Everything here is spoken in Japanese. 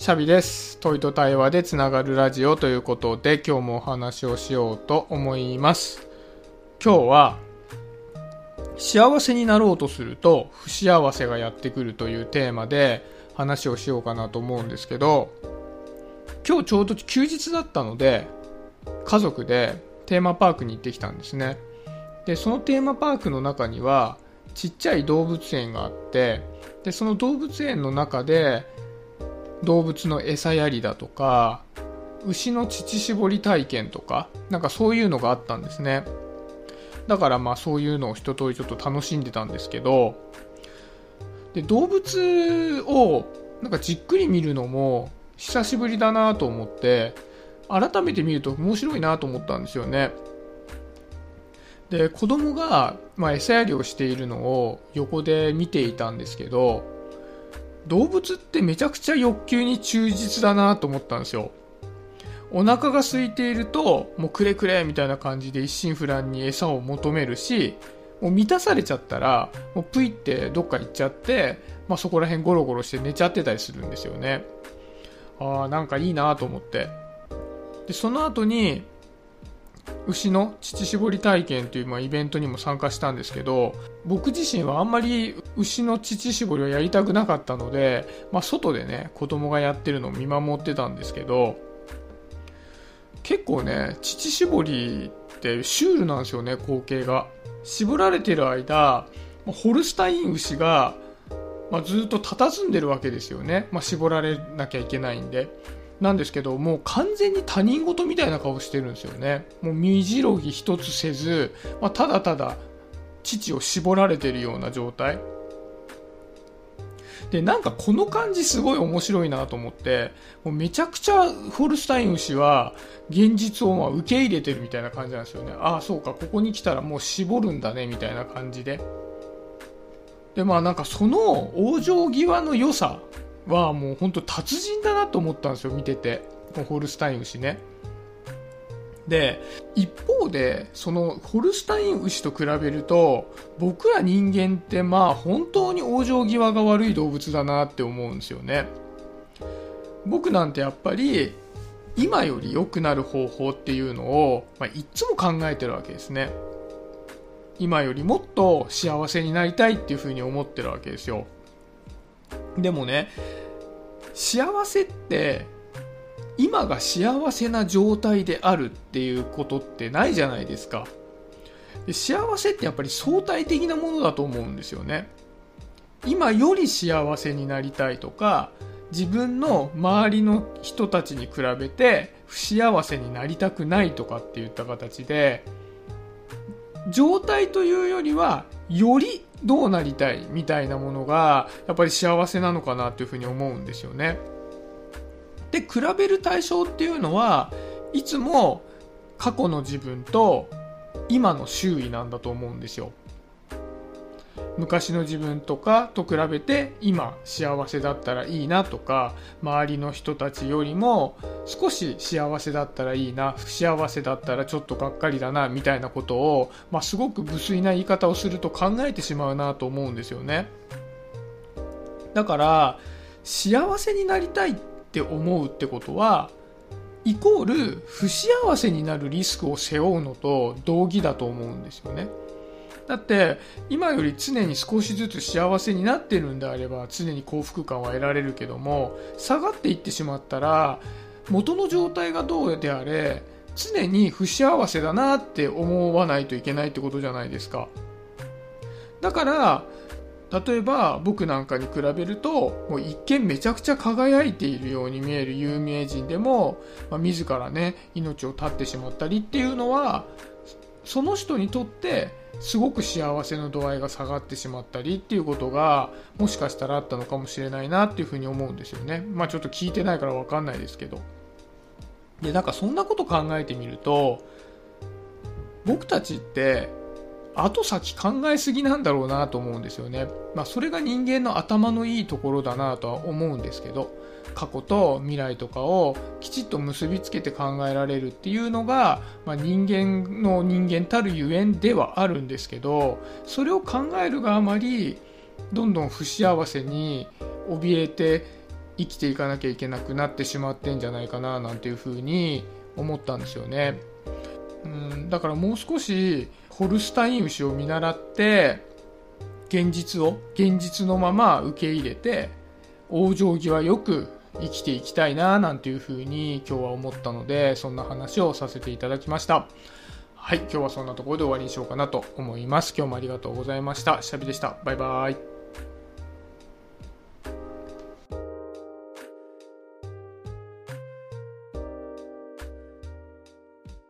シャビです。問いと対話でつながるラジオということで今日もお話をしようと思います。今日は幸せになろうとすると不幸せがやってくるというテーマで話をしようかなと思うんですけど今日ちょうど休日だったので家族でテーマパークに行ってきたんですね。で、そのテーマパークの中にはちっちゃい動物園があってでその動物園の中で動物の餌やりだとか牛の乳搾り体験とかなんかそういうのがあったんですね。だからまあそういうのを一通りちょっと楽しんでたんですけどで動物をなんかじっくり見るのも久しぶりだなと思って改めて見ると面白いなと思ったんですよね。で子供がまあ餌やりをしているのを横で見ていたんですけど動物ってめちゃくちゃ欲求に忠実だなと思ったんですよ。お腹が空いているともうくれくれみたいな感じで一心不乱に餌を求めるしもう満たされちゃったらもうプイってどっか行っちゃって、まあ、そこら辺ゴロゴロして寝ちゃってたりするんですよね。ああなんかいいなと思って。でその後に牛の乳搾り体験というまあイベントにも参加したんですけど僕自身はあんまり牛の乳搾りをやりたくなかったので、まあ、外でね子供がやってるのを見守ってたんですけど結構ね乳搾りってシュールなんですよね光景が。絞られてる間ホルスタイン牛が、まあ、ずっと佇んでるわけですよね、ま、絞られなきゃいけないんで。なんですけどもう完全に他人事みたいな顔してるんですよね。もう身じろぎ一つせず、まあ、ただただ乳を絞られてるような状態。でなんかこの感じすごい面白いなと思ってもうめちゃくちゃホルスタイン牛は現実をまあ受け入れてるみたいな感じなんですよね。ああそうかここに来たらもう絞るんだねみたいな感じで。でまあなんかその往生際の良さはもう本当達人だなと思ったんですよ見てて。ホルスタイン牛ね。で一方でそのホルスタイン牛と比べると僕ら人間ってまあ本当に往生際が悪い動物だなって思うんですよね。僕なんてやっぱり今より良くなる方法っていうのを、まあ、いつも考えてるわけですね。今よりもっと幸せになりたいっていうふうに思ってるわけですよ。でもね幸せって今が幸せな状態であるっていうことってないじゃないですか。で幸せってやっぱり相対的なものだと思うんですよね。今より幸せになりたいとか自分の周りの人たちに比べて不幸せになりたくないとかっていった形で状態というよりはよりどうなりたいみたいなものがやっぱり幸せなのかなというふうに思うんですよね。で比べる対象っていうのはいつも過去の自分と今の周囲なんだと思うんですよ。昔の自分とかと比べて今幸せだったらいいなとか周りの人たちよりも少し幸せだったらいいな不幸せだったらちょっとがっかりだなみたいなことを、まあ、すごく無粋な言い方をすると考えてしまうなと思うんですよね。だから幸せになりたいって思うってことはイコール不幸せになるリスクを背負うのと同義だと思うんですよね。だって今より常に少しずつ幸せになってるんであれば常に幸福感は得られるけども下がっていってしまったら元の状態がどうであれ常に不幸せだなって思わないといけないってことじゃないですか。だから例えば僕なんかに比べるともう一見めちゃくちゃ輝いているように見える有名人でも、まあ、自らね命を絶ってしまったりっていうのはその人にとってすごく幸せの度合いが下がってしまったりっていうことがもしかしたらあったのかもしれないなっていうふうに思うんですよね。まあちょっと聞いてないから分かんないですけど。でなんかそんなこと考えてみると僕たちって後先考えすぎなんだろうなと思うんですよね。まあそれが人間の頭のいいところだなとは思うんですけど、過去と未来とかをきちっと結びつけて考えられるっていうのが、まあ、人間の人間たるゆえんではあるんですけど、それを考えるがあまり、どんどん不幸せに怯えて生きていかなきゃいけなくなってしまってんじゃないかななんていうふうに思ったんですよね。うんだからもう少しホルスタイン牛を見習って現実を現実のまま受け入れて往生際よく生きていきたいななんていうふうに今日は思ったのでそんな話をさせていただきました。はい今日はそんなところで終わりにしようかなと思います。今日もありがとうございました。シャビでした。バイバーイ。